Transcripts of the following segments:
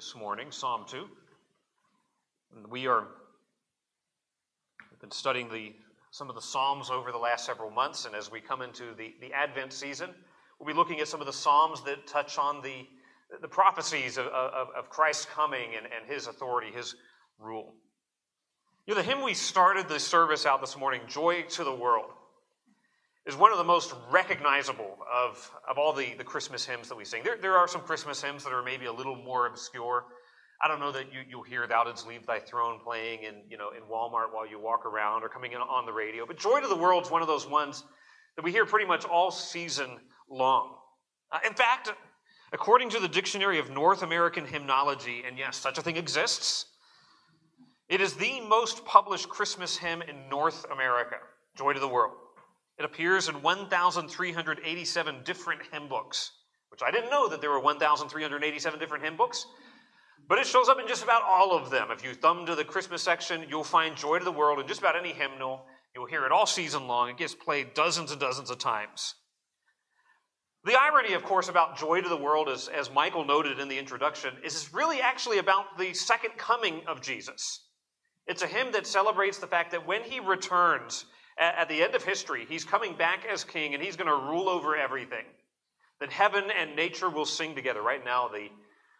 this morning, Psalm 2. And we are we've been studying the some of the Psalms over the last several months, and as we come into the, the Advent season, we'll be looking at some of the Psalms that touch on the, the prophecies of, of, of Christ's coming and, and his authority, his rule. You know, the hymn we started the service out this morning, Joy to the World, is one of the most recognizable of, of all the, the Christmas hymns that we sing. There, there are some Christmas hymns that are maybe a little more obscure. I don't know that you, you'll hear Thou Didst Leave Thy Throne playing in, you know, in Walmart while you walk around or coming in on the radio. But Joy to the World is one of those ones that we hear pretty much all season long. Uh, in fact, according to the Dictionary of North American Hymnology, and yes, such a thing exists, it is the most published Christmas hymn in North America, Joy to the World. It appears in 1,387 different hymn books, which I didn't know that there were 1,387 different hymn books, but it shows up in just about all of them. If you thumb to the Christmas section, you'll find Joy to the World in just about any hymnal. You'll hear it all season long. It gets played dozens and dozens of times. The irony, of course, about Joy to the World, is, as Michael noted in the introduction, is it's really actually about the second coming of Jesus. It's a hymn that celebrates the fact that when he returns, at the end of history, he's coming back as king and he's going to rule over everything. That heaven and nature will sing together. Right now, the,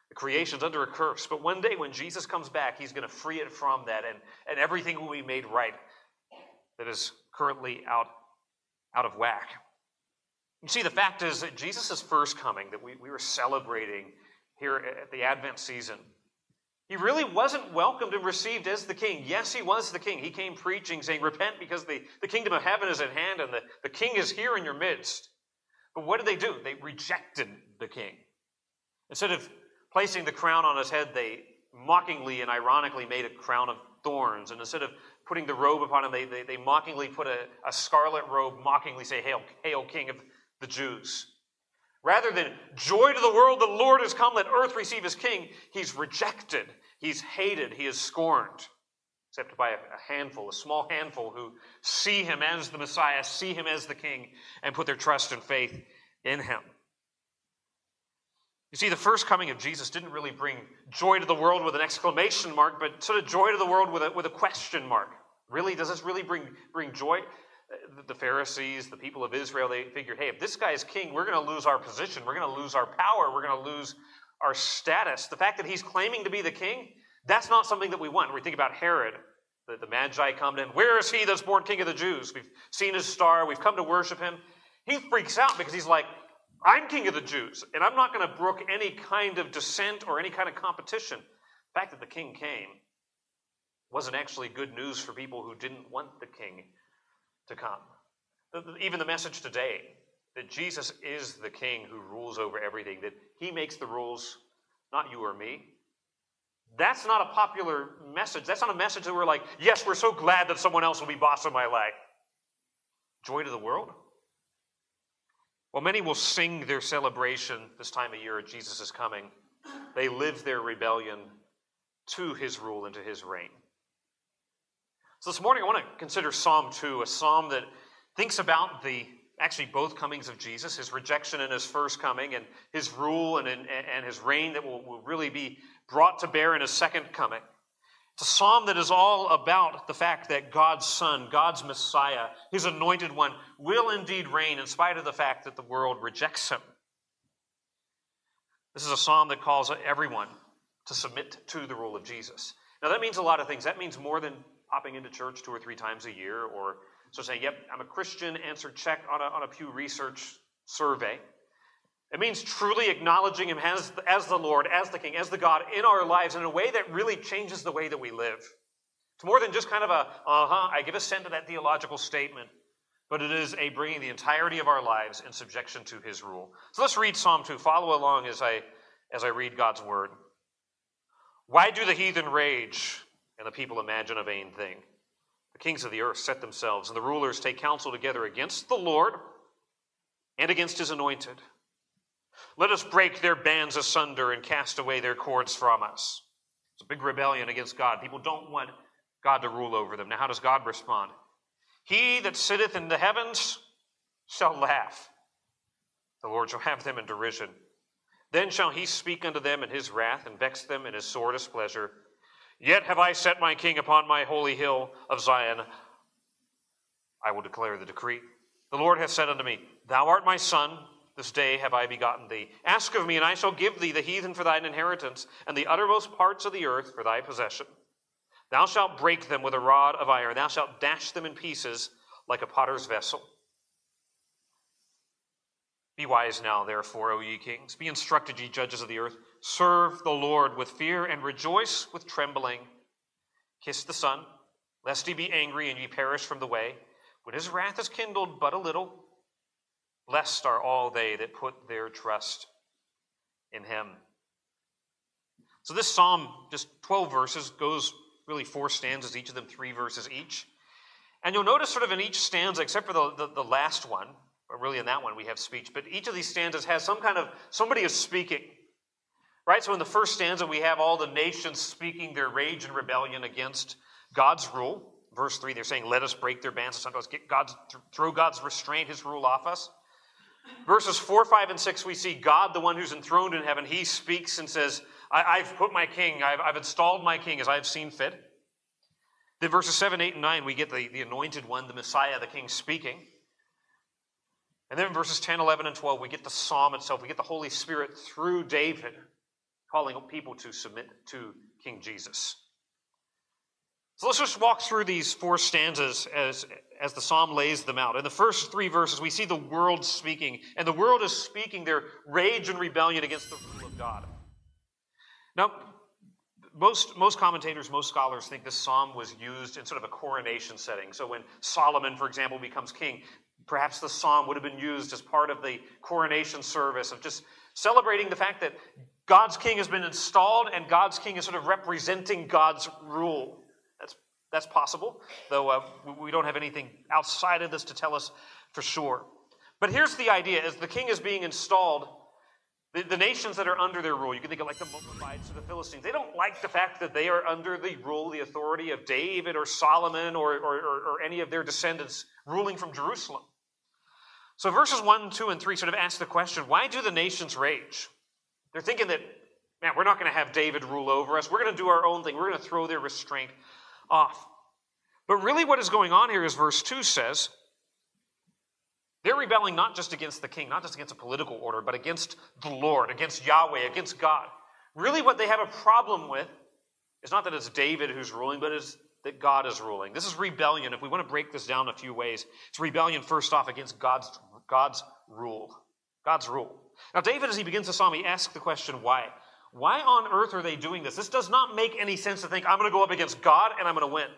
the creation's under a curse, but one day when Jesus comes back, he's going to free it from that and, and everything will be made right that is currently out, out of whack. You see, the fact is that Jesus' first coming, that we, we were celebrating here at the Advent season, he really wasn't welcomed and received as the king. Yes, he was the king. He came preaching, saying, Repent because the, the kingdom of heaven is at hand and the, the king is here in your midst. But what did they do? They rejected the king. Instead of placing the crown on his head, they mockingly and ironically made a crown of thorns. And instead of putting the robe upon him, they, they, they mockingly put a, a scarlet robe, mockingly say, Hail, hail, King of the Jews. Rather than joy to the world, the Lord has come, let earth receive his king, he's rejected, he's hated, he is scorned, except by a handful, a small handful who see him as the Messiah, see him as the king, and put their trust and faith in him. You see, the first coming of Jesus didn't really bring joy to the world with an exclamation mark, but sort of joy to the world with a, with a question mark. Really? Does this really bring, bring joy? the Pharisees, the people of Israel, they figured, hey, if this guy is king, we're going to lose our position. We're going to lose our power. We're going to lose our status. The fact that he's claiming to be the king, that's not something that we want. We think about Herod, the, the Magi come to him. Where is he that's born king of the Jews? We've seen his star. We've come to worship him. He freaks out because he's like, I'm king of the Jews, and I'm not going to brook any kind of dissent or any kind of competition. The fact that the king came wasn't actually good news for people who didn't want the king to come. Even the message today that Jesus is the king who rules over everything, that he makes the rules, not you or me. That's not a popular message. That's not a message that we're like, yes, we're so glad that someone else will be boss of my life. Joy to the world? Well, many will sing their celebration this time of year at Jesus' coming. They live their rebellion to his rule and to his reign. So this morning I want to consider Psalm 2, a psalm that thinks about the actually both comings of Jesus, his rejection and his first coming, and his rule and, and, and his reign that will, will really be brought to bear in his second coming. It's a psalm that is all about the fact that God's Son, God's Messiah, his anointed one, will indeed reign in spite of the fact that the world rejects him. This is a psalm that calls everyone to submit to the rule of Jesus. Now, that means a lot of things. That means more than popping into church two or three times a year, or so saying, Yep, I'm a Christian, answer check on a, on a Pew Research survey. It means truly acknowledging Him as, as the Lord, as the King, as the God in our lives in a way that really changes the way that we live. It's more than just kind of a, uh huh, I give assent to that theological statement, but it is a bringing the entirety of our lives in subjection to His rule. So let's read Psalm 2. Follow along as I, as I read God's word. Why do the heathen rage? and the people imagine a vain thing. Kings of the earth set themselves, and the rulers take counsel together against the Lord and against his anointed. Let us break their bands asunder and cast away their cords from us. It's a big rebellion against God. People don't want God to rule over them. Now, how does God respond? He that sitteth in the heavens shall laugh. The Lord shall have them in derision. Then shall he speak unto them in his wrath, and vex them in his sore displeasure. Yet have I set my king upon my holy hill of Zion. I will declare the decree. The Lord hath said unto me, Thou art my son, this day have I begotten thee. Ask of me, and I shall give thee the heathen for thine inheritance, and the uttermost parts of the earth for thy possession. Thou shalt break them with a rod of iron, thou shalt dash them in pieces like a potter's vessel. Be wise now, therefore, O ye kings. Be instructed, ye judges of the earth. Serve the Lord with fear and rejoice with trembling. Kiss the Son, lest he be angry and ye perish from the way. When his wrath is kindled but a little, blessed are all they that put their trust in him. So, this psalm, just 12 verses, goes really four stanzas, each of them three verses each. And you'll notice, sort of in each stanza, except for the, the, the last one, or really in that one we have speech, but each of these stanzas has some kind of somebody is speaking. Right? So in the first stanza, we have all the nations speaking their rage and rebellion against God's rule. Verse 3, they're saying, Let us break their bands. and Sometimes get God's, throw God's restraint, his rule off us. Verses 4, 5, and 6, we see God, the one who's enthroned in heaven, he speaks and says, I, have put my king, I've, I've installed my king as I have seen fit. Then verses 7, 8, and 9, we get the, the anointed one, the Messiah, the king, speaking. And then in verses 10, 11, and 12, we get the psalm itself. We get the Holy Spirit through David calling people to submit to King Jesus. So let's just walk through these four stanzas as, as the psalm lays them out. In the first three verses, we see the world speaking, and the world is speaking their rage and rebellion against the rule of God. Now, most, most commentators, most scholars think this psalm was used in sort of a coronation setting. So when Solomon, for example, becomes king, Perhaps the psalm would have been used as part of the coronation service of just celebrating the fact that God's king has been installed and God's king is sort of representing God's rule. That's, that's possible, though uh, we don't have anything outside of this to tell us for sure. But here's the idea as the king is being installed, the, the, nations that are under their rule, you can think of like the Moabites or the Philistines, they don't like the fact that they are under the rule, the authority of David or Solomon or, or, or, or any of their descendants ruling from Jerusalem. So verses 1, 2, and 3 sort of ask the question why do the nations rage? They're thinking that, man, we're not going to have David rule over us. We're going to do our own thing. We're going to throw their restraint off. But really, what is going on here is verse 2 says they're rebelling not just against the king, not just against a political order, but against the Lord, against Yahweh, against God. Really, what they have a problem with is not that it's David who's ruling, but it's that God is ruling. This is rebellion. If we want to break this down a few ways, it's rebellion first off against God's God's rule. God's rule. Now, David, as he begins the psalm, he asks the question, why? Why on earth are they doing this? This does not make any sense to think, I'm going to go up against God and I'm going to win.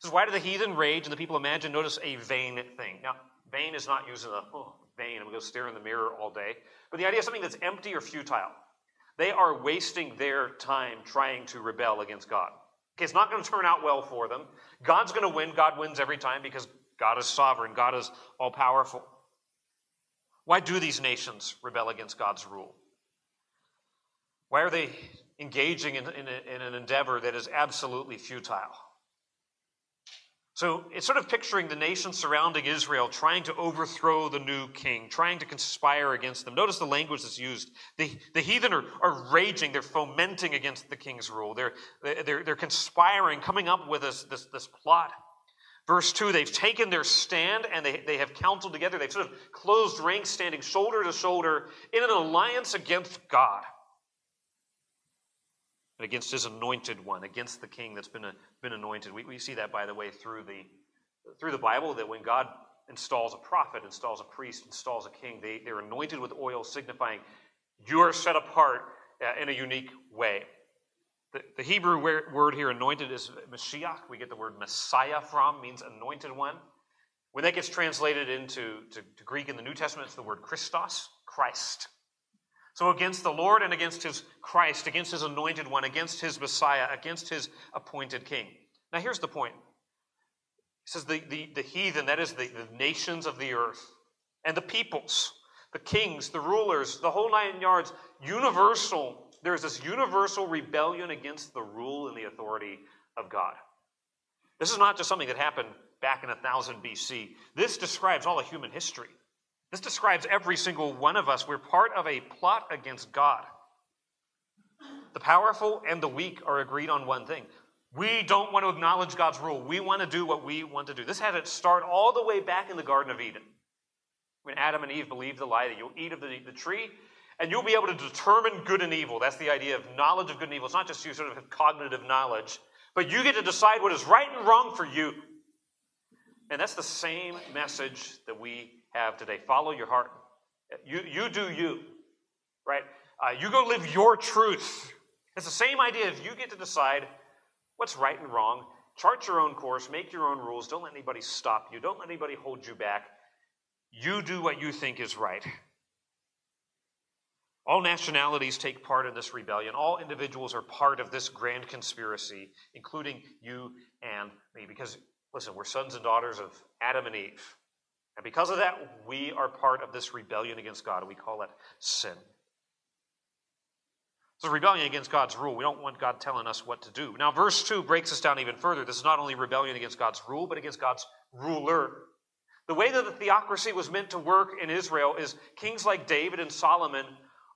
This is why do the heathen rage and the people imagine, notice, a vain thing. Now, vain is not in a, oh, vain, I'm going to go stare in the mirror all day. But the idea of something that's empty or futile. They are wasting their time trying to rebel against God. Okay, it's not going to turn out well for them. God's going to win. God wins every time because God is sovereign, God is all powerful. Why do these nations rebel against God's rule? Why are they engaging in, in, in, an endeavor that is absolutely futile? So it's sort of picturing the nations surrounding Israel trying to overthrow the new king, trying to conspire against them. Notice the language that's used. The, the heathen are, are raging, they're fomenting against the king's rule, they're, they're, they're conspiring, coming up with this, this, this plot. Verse 2 they've taken their stand and they, they have counseled together. They've sort of closed ranks, standing shoulder to shoulder in an alliance against God and against his anointed one, against the king that's been, a, been anointed. We, we see that, by the way, through the, through the Bible that when God installs a prophet, installs a priest, installs a king, they, they're anointed with oil, signifying you are set apart uh, in a unique way. The, the Hebrew word here, anointed, is Mashiach. We get the word Messiah from, means anointed one. When that gets translated into to, to Greek in the New Testament, it's the word Christos, Christ. So against the Lord and against his Christ, against his anointed one, against his Messiah, against his appointed king. Now here's the point. He says the, the, the heathen, that is the, the nations of the earth, and the peoples, the kings, the rulers, the whole nine yards, universal there's this universal rebellion against the rule and the authority of God. This is not just something that happened back in 1000 BC. This describes all of human history. This describes every single one of us. We're part of a plot against God. The powerful and the weak are agreed on one thing. We don't want to acknowledge God's rule. We want to do what we want to do. This had its start all the way back in the Garden of Eden. When Adam and Eve believed the lie that you'll eat of the, the tree and you'll be able to determine good and evil. That's the idea of knowledge of good and evil. It's not just you sort of have cognitive knowledge, but you get to decide what is right and wrong for you. And that's the same message that we have today. Follow your heart. You, you do you, right? Uh, you go live your truth. It's the same idea. If you get to decide what's right and wrong, chart your own course, make your own rules, don't let anybody stop you, don't let anybody hold you back. You do what you think is right. All nationalities take part in this rebellion. All individuals are part of this grand conspiracy, including you and me. Because, listen, we're sons and daughters of Adam and Eve. And because of that, we are part of this rebellion against God. We call it sin. It's a rebellion against God's rule. We don't want God telling us what to do. Now, verse 2 breaks us down even further. This is not only rebellion against God's rule, but against God's ruler. The way that the theocracy was meant to work in Israel is kings like David and Solomon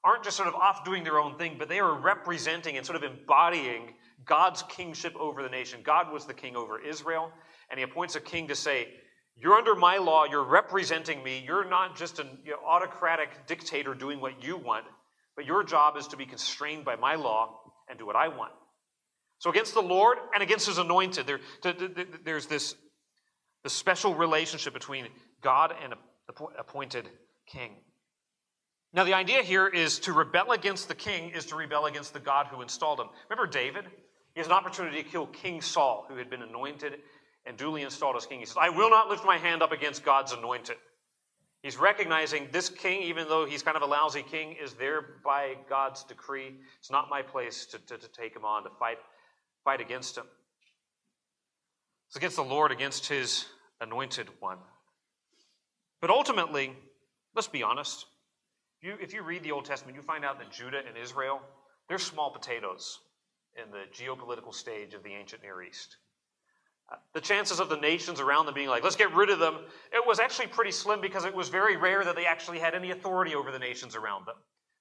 aren't just sort of off doing their own thing, but they are representing and sort of embodying God's kingship over the nation. God was the king over Israel, and he appoints a king to say, You're under my law, you're representing me, you're not just an you know, autocratic dictator doing what you want, but your job is to be constrained by my law and do what I want. So, against the Lord and against his anointed, there, there's this, this special relationship between God and the appointed king. Now, the idea here is to rebel against the king is to rebel against the God who installed him. Remember David? He has an opportunity to kill King Saul, who had been anointed and duly installed as king. He says, I will not lift my hand up against God's anointed. He's recognizing this king, even though he's kind of a lousy king, is there by God's decree. It's not my place to, to, to take him on, to fight, fight against him. It's against the Lord, against his anointed one. But ultimately, let's be honest, you, if you read the Old Testament, you find out that Judah and Israel, they're small potatoes in the geopolitical stage of the ancient Near East. Uh, the chances of the nations around them being like, let's get rid of them, it was actually pretty slim because it was very rare that they actually had any authority over the nations around them.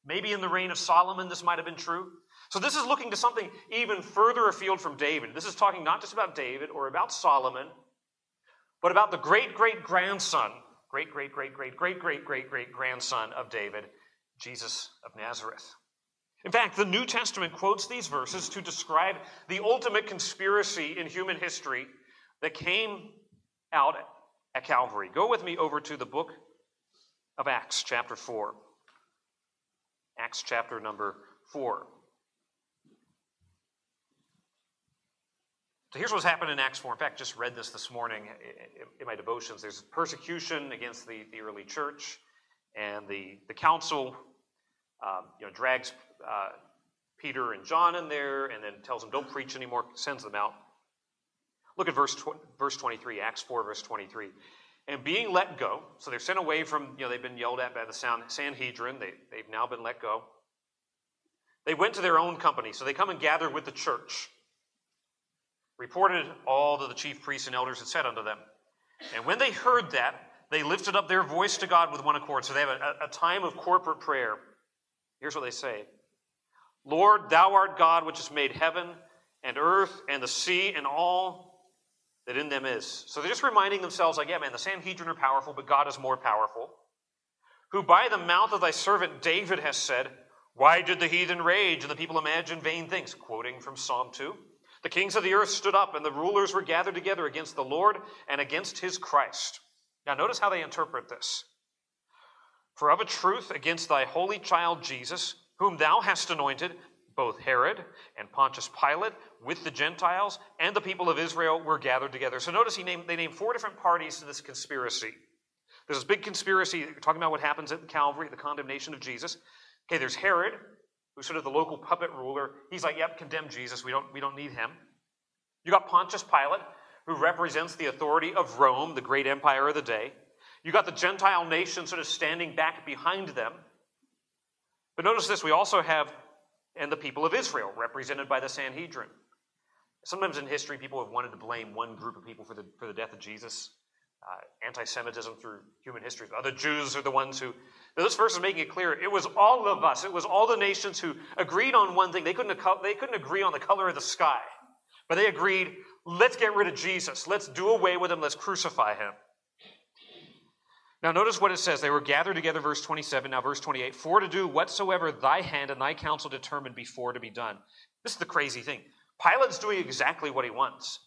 Maybe in the reign of Solomon, this might have been true. So, this is looking to something even further afield from David. This is talking not just about David or about Solomon, but about the great great grandson great, great, great, great, great, great, great, great grandson of David, Jesus of Nazareth. In fact, the New Testament quotes these verses to describe the ultimate conspiracy in human history that came out at Calvary. Go with me over to the book of Acts, chapter 4. Acts, chapter number 4. Here's what's happened in Acts 4. In fact, just read this this morning in my devotions. There's persecution against the, the early church, and the, the council um, you know, drags uh, Peter and John in there and then tells them, don't preach anymore, sends them out. Look at verse, tw- verse 23, Acts 4, verse 23. And being let go, so they're sent away from, you know, they've been yelled at by the Sanhedrin. They, they've now been let go. They went to their own company. So they come and gather with the church reported all that the chief priests and elders had said unto them. And when they heard that, they lifted up their voice to God with one accord. So they have a, a time of corporate prayer. Here's what they say Lord, thou art God which has made heaven and earth and the sea and all that in them is. So they're just reminding themselves, like, yeah, man, the Sanhedrin are powerful, but God is more powerful. Who by the mouth of thy servant David has said, Why did the heathen rage and the people imagine vain things? Quoting from Psalm 2. The kings of the earth stood up, and the rulers were gathered together against the Lord and against his Christ. Now, notice how they interpret this. For of a truth, against thy holy child Jesus, whom thou hast anointed, both Herod and Pontius Pilate, with the Gentiles and the people of Israel, were gathered together. So notice he named, they named four different parties to this conspiracy. There's this big conspiracy talking about what happens at Calvary, the condemnation of Jesus. Okay, there's Herod, who's sort of the local puppet ruler, he's like, yep, condemn Jesus. We don't, we don't need him. You got Pontius Pilate, who represents the authority of Rome, the great empire of the day. You got the Gentile nation sort of standing back behind them. But notice this we also have, and the people of Israel, represented by the Sanhedrin. Sometimes in history, people have wanted to blame one group of people for the, for the death of Jesus. Uh, anti Semitism through human history. Other Jews are the ones who. This verse is making it clear it was all of us, it was all the nations who agreed on one thing. They couldn't, they couldn't agree on the color of the sky, but they agreed let's get rid of Jesus, let's do away with him, let's crucify him. Now, notice what it says. They were gathered together, verse 27. Now, verse 28 For to do whatsoever thy hand and thy counsel determined before to be done. This is the crazy thing. Pilate's doing exactly what he wants.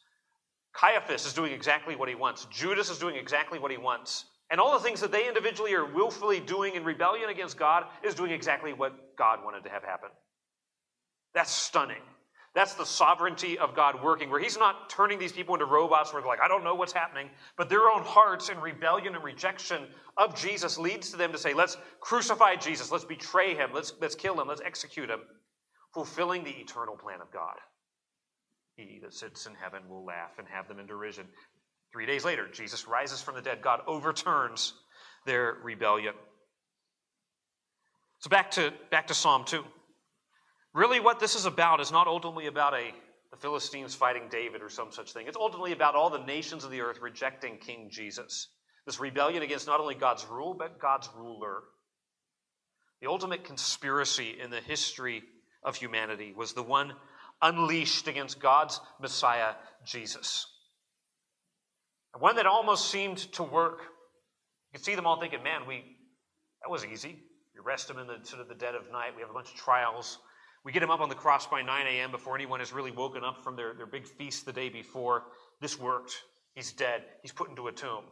Caiaphas is doing exactly what he wants. Judas is doing exactly what he wants. And all the things that they individually are willfully doing in rebellion against God is doing exactly what God wanted to have happen. That's stunning. That's the sovereignty of God working, where He's not turning these people into robots where they're like, I don't know what's happening, but their own hearts in rebellion and rejection of Jesus leads to them to say, let's crucify Jesus, let's betray Him, let's, let's kill Him, let's execute Him, fulfilling the eternal plan of God. He that sits in heaven will laugh and have them in derision. Three days later, Jesus rises from the dead. God overturns their rebellion. So back to, back to Psalm 2. Really, what this is about is not ultimately about a, the Philistines fighting David or some such thing. It's ultimately about all the nations of the earth rejecting King Jesus. This rebellion against not only God's rule, but God's ruler. The ultimate conspiracy in the history of humanity was the one unleashed against God's Messiah, Jesus. One that almost seemed to work. You can see them all thinking, man, we that was easy. We arrest him in the sort of the dead of night. We have a bunch of trials. We get him up on the cross by 9 a.m. before anyone has really woken up from their, their big feast the day before. This worked. He's dead. He's put into a tomb.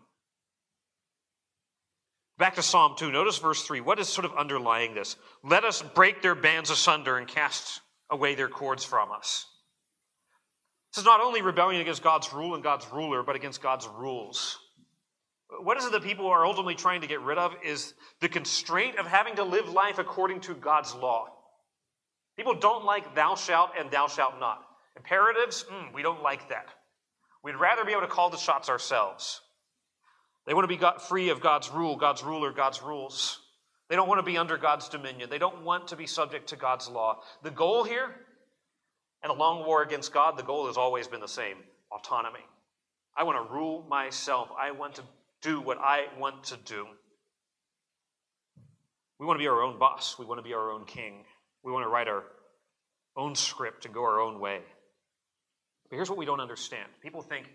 Back to Psalm 2. Notice verse 3. What is sort of underlying this? Let us break their bands asunder and cast away their cords from us. This is not only rebellion against God's rule and God's ruler, but against God's rules. What is it that people are ultimately trying to get rid of is the constraint of having to live life according to God's law. People don't like thou shalt and thou shalt not. Imperatives, mm, we don't like that. We'd rather be able to call the shots ourselves. They want to be free of God's rule, God's ruler, God's rules. They don't want to be under God's dominion. They don't want to be subject to God's law. The goal here, and a long war against God, the goal has always been the same autonomy. I want to rule myself. I want to do what I want to do. We want to be our own boss. We want to be our own king. We want to write our own script and go our own way. But here's what we don't understand people think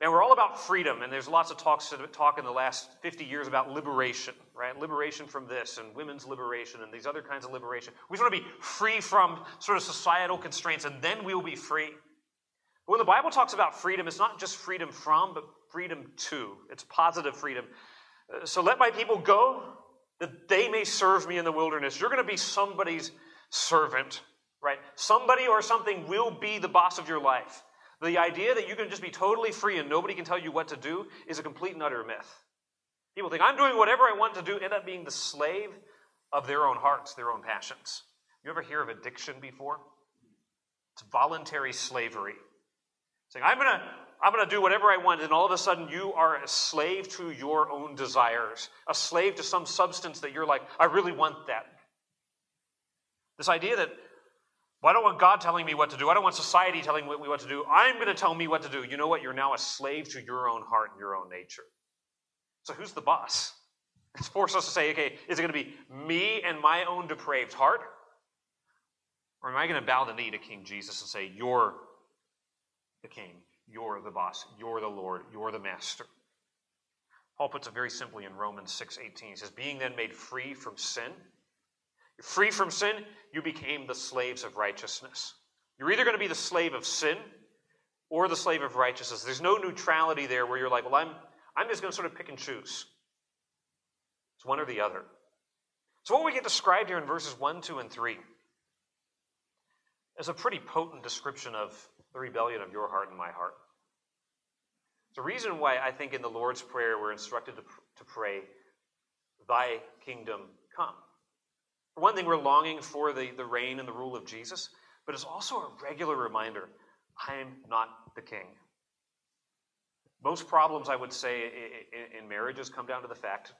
and we're all about freedom, and there's lots of talks talk in the last 50 years about liberation, right? Liberation from this, and women's liberation, and these other kinds of liberation. We just want to be free from sort of societal constraints, and then we'll be free. But when the Bible talks about freedom, it's not just freedom from, but freedom to. It's positive freedom. Uh, so let my people go, that they may serve me in the wilderness. You're going to be somebody's servant, right? Somebody or something will be the boss of your life. The idea that you can just be totally free and nobody can tell you what to do is a complete and utter myth. People think, I'm doing whatever I want to do, end up being the slave of their own hearts, their own passions. You ever hear of addiction before? It's voluntary slavery. Saying, I'm going to I'm going to do whatever I want, and all of a sudden you are a slave to your own desires, a slave to some substance that you're like, I really want that. This idea that well, I don't want God telling me what to do. I don't want society telling me what to do. I'm going to tell me what to do. You know what? You're now a slave to your own heart and your own nature. So who's the boss? It's forced us to say, okay, is it going to be me and my own depraved heart? Or am I going to bow the knee to King Jesus and say, You're the king, you're the boss, you're the Lord, you're the master? Paul puts it very simply in Romans 6:18. He says, Being then made free from sin free from sin, you became the slaves of righteousness. You're either going to be the slave of sin or the slave of righteousness. There's no neutrality there where you're like, well, I'm, I'm just going to sort of pick and choose. It's one or the other. So, what we get described here in verses 1, 2, and 3 is a pretty potent description of the rebellion of your heart and my heart. A reason why I think in the Lord's Prayer we're instructed to, to pray, Thy kingdom come. For one thing, we're longing for the, the reign and the rule of Jesus, but it's also a regular reminder I'm not the king. Most problems, I would say, in marriages come down to the fact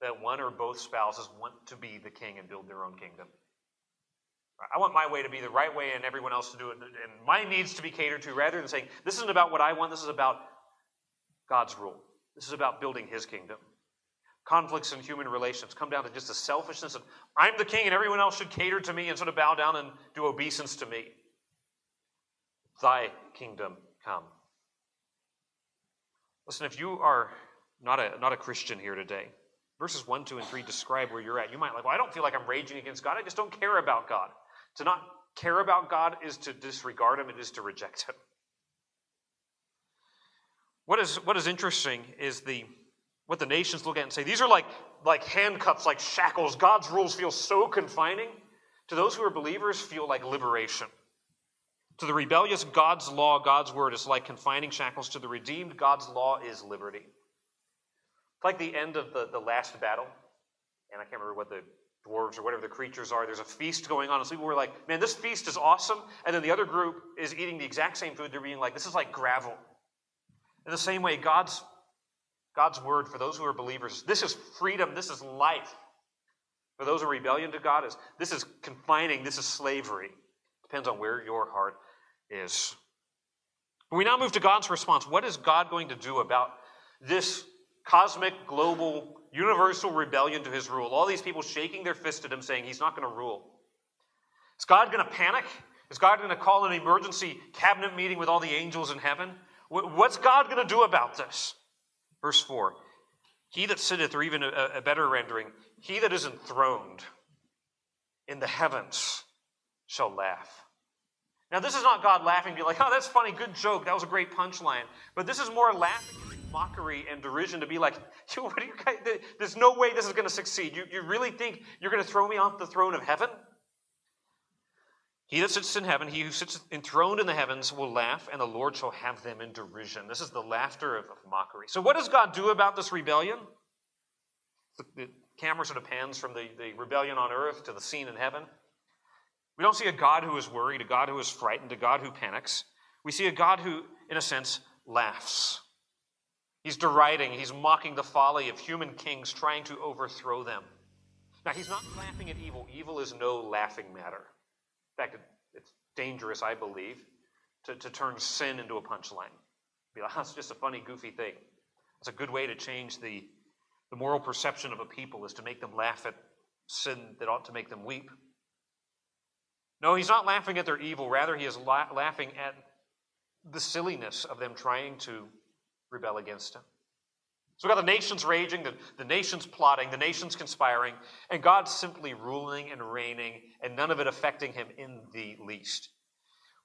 that one or both spouses want to be the king and build their own kingdom. I want my way to be the right way and everyone else to do it, and my needs to be catered to, rather than saying, This isn't about what I want, this is about God's rule. This is about building his kingdom. Conflicts in human relations come down to just the selfishness of, I'm the king and everyone else should cater to me and sort of bow down and do obeisance to me. Thy kingdom come. Listen, if you are not a, not a Christian here today, verses 1, 2, and 3 describe where you're at. You might like, well, I don't feel like I'm raging against God. I just don't care about God. To not care about God is to disregard Him, it is to reject Him. What is, what is interesting is the, what the nations look at and say, these are like, like handcuffs, like shackles. God's rules feel so confining. To those who are believers, feel like liberation. To the rebellious, God's law, God's word is like confining shackles. To the redeemed, God's law is liberty. It's like the end of the, the last battle. And I can't remember what the dwarves or whatever the creatures are. There's a feast going on. And so people were like, man, this feast is awesome. And then the other group is eating the exact same food. They're being like, this is like gravel. In the same way, God's, God's word for those who are believers, this is freedom, this is life. For those who are rebellion to God, is this is confining, this is slavery. Depends on where your heart is. We now move to God's response, what is God going to do about this cosmic, global, universal rebellion to his rule? All these people shaking their fist at him saying he's not going to rule. Is God going to panic? Is God going to call an emergency cabinet meeting with all the angels in heaven? What's God going to do about this? Verse 4 He that sitteth, or even a, a better rendering, he that is enthroned in the heavens shall laugh. Now, this is not God laughing, be like, oh, that's funny, good joke, that was a great punchline. But this is more laughing, mockery, and derision to be like, what are you guys, there's no way this is going to succeed. You, you really think you're going to throw me off the throne of heaven? He that sits in heaven, he who sits enthroned in the heavens, will laugh, and the Lord shall have them in derision. This is the laughter of, of mockery. So, what does God do about this rebellion? The, the camera sort of pans from the, the rebellion on earth to the scene in heaven. We don't see a God who is worried, a God who is frightened, a God who panics. We see a God who, in a sense, laughs. He's deriding, he's mocking the folly of human kings trying to overthrow them. Now, he's not laughing at evil. Evil is no laughing matter. In fact, it's dangerous, I believe, to, to turn sin into a punchline. Be like, that's just a funny, goofy thing. It's a good way to change the, the moral perception of a people is to make them laugh at sin that ought to make them weep. No, he's not laughing at their evil. Rather, he is la- laughing at the silliness of them trying to rebel against him. So we've got the nations raging, the, the nations plotting, the nations conspiring, and God simply ruling and reigning, and none of it affecting him in the least.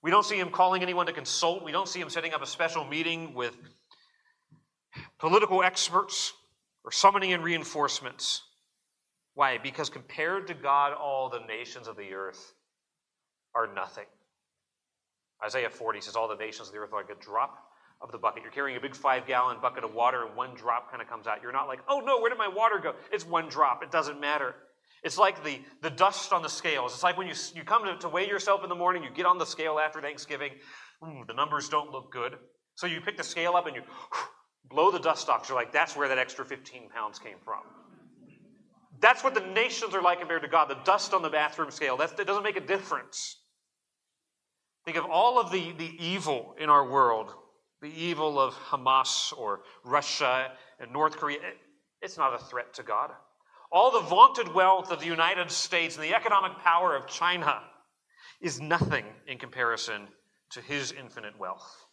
We don't see him calling anyone to consult. We don't see him setting up a special meeting with political experts or summoning in reinforcements. Why? Because compared to God, all the nations of the earth are nothing. Isaiah 40 says, All the nations of the earth are like a drop of the bucket. You're carrying a big five gallon bucket of water, and one drop kind of comes out. You're not like, Oh no, where did my water go? It's one drop. It doesn't matter. It's like the, the dust on the scales. It's like when you, you come to, to weigh yourself in the morning, you get on the scale after Thanksgiving, mm, the numbers don't look good. So you pick the scale up and you blow the dust off. You're like, that's where that extra 15 pounds came from. That's what the nations are like compared to God. The dust on the bathroom scale, that, doesn't make a difference. Think of all of the, the evil in our world the evil of Hamas or Russia and North Korea. It's not a threat to God. All the vaunted wealth of the United States and the economic power of China is nothing in comparison to his infinite wealth.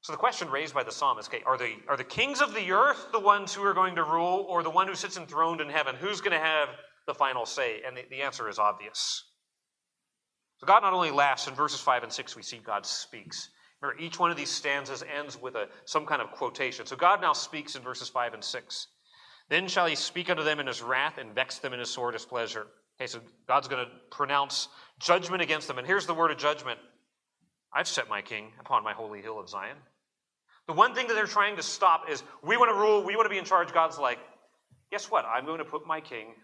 So the question raised by the psalmist okay, are, the, are the kings of the earth the ones who are going to rule, or the one who sits enthroned in heaven? Who's going to have the final say? And the, the answer is obvious. So God not only laughs, in verses 5 and 6, we see God speaks. Remember, each one of these stanzas ends with a, some kind of quotation. So God now speaks in verses 5 and 6. Then shall he speak unto them in his wrath and vex them in his sore displeasure. Okay, so God's going to pronounce judgment against them. And here's the word of judgment I've set my king upon my holy hill of Zion. The one thing that they're trying to stop is we want to rule, we want to be in charge. God's like, guess what? I'm going to put my king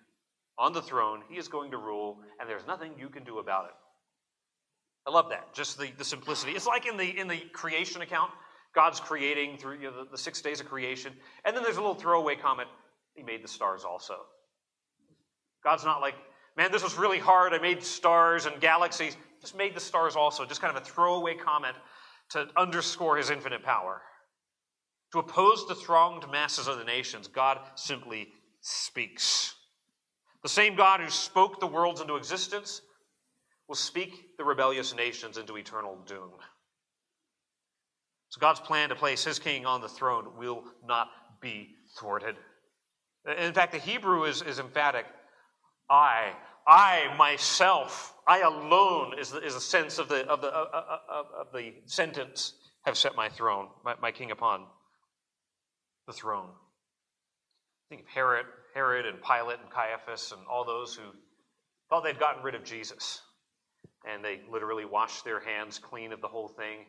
on the throne. He is going to rule, and there's nothing you can do about it. I love that. Just the, the simplicity. It's like in the in the creation account, God's creating through you know, the, the six days of creation, and then there's a little throwaway comment. He made the stars also. God's not like, man, this was really hard. I made stars and galaxies. Just made the stars also. Just kind of a throwaway comment to underscore his infinite power. to oppose the thronged masses of the nations, God simply speaks. The same God who spoke the worlds into existence will speak the rebellious nations into eternal doom. So God's plan to place his king on the throne will not be thwarted. In fact, the Hebrew is, is emphatic. I, I myself, I alone is the, is the sense of the, of, the, of, of the sentence, have set my throne, my, my king upon the throne. Think of Herod, Herod and Pilate and Caiaphas and all those who thought they'd gotten rid of Jesus. And they literally wash their hands clean of the whole thing,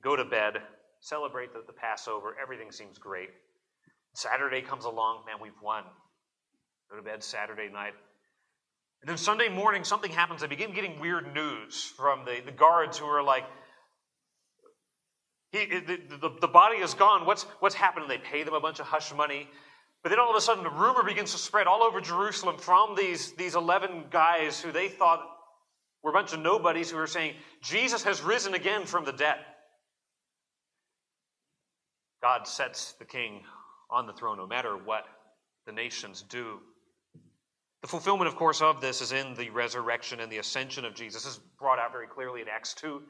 go to bed, celebrate the, the Passover, everything seems great. Saturday comes along, man, we've won. Go to bed Saturday night. And then Sunday morning, something happens. I begin getting weird news from the, the guards who are like, he, the, the, the body is gone. What's, what's happened? They pay them a bunch of hush money. But then all of a sudden, a rumor begins to spread all over Jerusalem from these, these 11 guys who they thought were a bunch of nobodies who are saying, Jesus has risen again from the dead. God sets the king on the throne no matter what the nations do. The fulfillment, of course, of this is in the resurrection and the ascension of Jesus. This is brought out very clearly in Acts 2.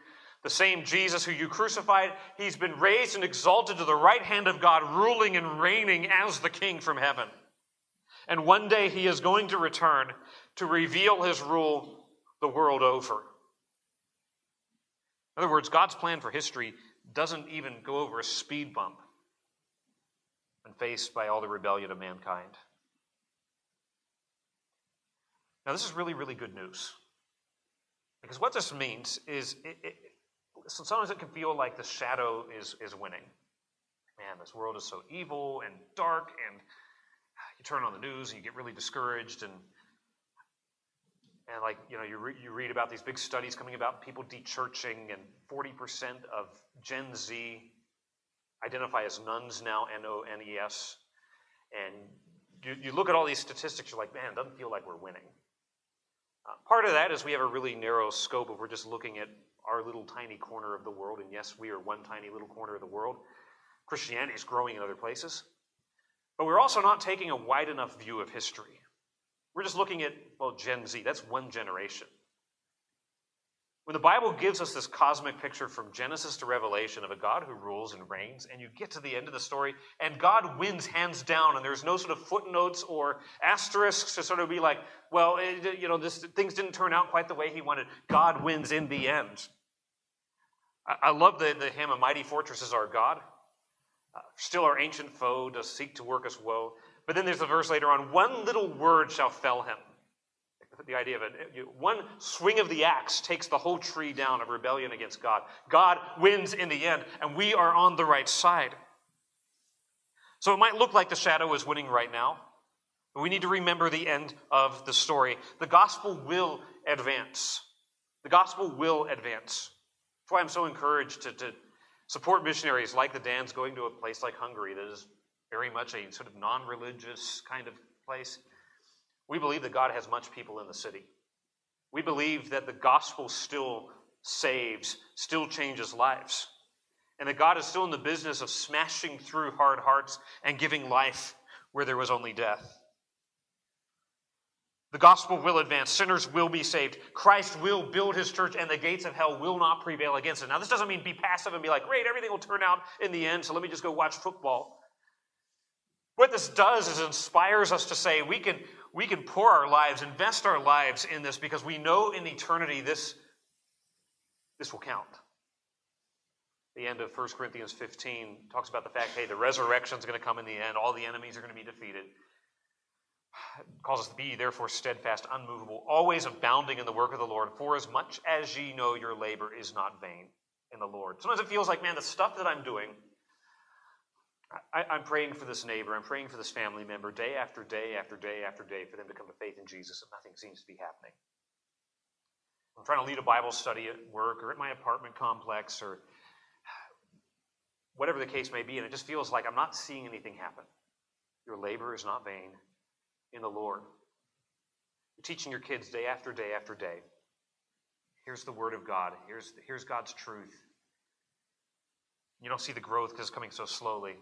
The same Jesus who you crucified, he's been raised and exalted to the right hand of God, ruling and reigning as the King from heaven. And one day he is going to return to reveal his rule the world over. In other words, God's plan for history doesn't even go over a speed bump when faced by all the rebellion of mankind. Now, this is really, really good news. Because what this means is it, it, sometimes it can feel like the shadow is, is winning. Man, this world is so evil and dark, and you turn on the news and you get really discouraged, and and like you know, you re- you read about these big studies coming about people dechurching, and forty percent of Gen Z identify as nones now, N O N E S, and you, you look at all these statistics, you're like, man, it doesn't feel like we're winning. Uh, part of that is we have a really narrow scope if we're just looking at our little tiny corner of the world. And yes, we are one tiny little corner of the world. Christianity is growing in other places. But we're also not taking a wide enough view of history. We're just looking at, well, Gen Z. That's one generation. When the Bible gives us this cosmic picture from Genesis to Revelation of a God who rules and reigns, and you get to the end of the story, and God wins hands down, and there's no sort of footnotes or asterisks to sort of be like, well, it, you know, this, things didn't turn out quite the way he wanted. God wins in the end. I, I love the, the hymn, A Mighty Fortress is Our God. Uh, still our ancient foe does seek to work us woe. But then there's a verse later on, one little word shall fell him the idea of it. One swing of the axe takes the whole tree down of rebellion against God. God wins in the end, and we are on the right side. So it might look like the shadow is winning right now, but we need to remember the end of the story. The gospel will advance. The gospel will advance. That's why I'm so encouraged to, to support missionaries like the Dans going to a place like Hungary that is very much a sort of non religious kind of place. We believe that God has much people in the city. We believe that the gospel still saves, still changes lives, and that God is still in the business of smashing through hard hearts and giving life where there was only death. The gospel will advance. Sinners will be saved. Christ will build his church, and the gates of hell will not prevail against it. Now, this doesn't mean be passive and be like, great, everything will turn out in the end, so let me just go watch football. What this does is inspires us to say we can, we can pour our lives, invest our lives in this because we know in eternity this, this will count. The end of 1 Corinthians 15 talks about the fact, hey, the resurrection is going to come in the end. All the enemies are going to be defeated. It calls us to be, therefore, steadfast, unmovable, always abounding in the work of the Lord, for as much as ye know your labor is not vain in the Lord. Sometimes it feels like, man, the stuff that I'm doing – I, am praying for this neighbor, I'm praying for this family member day after day after day after day for them to come to faith in Jesus, and nothing seems to be happening. I'm trying to lead a Bible study at work or at my apartment complex or whatever the case may be, and it just feels like I'm not seeing anything happen. Your labor is not vain in the Lord. You're teaching your kids day after day after day. Here's the Word of God, here's, here's God's truth. You don't see the growth because it's coming so slowly.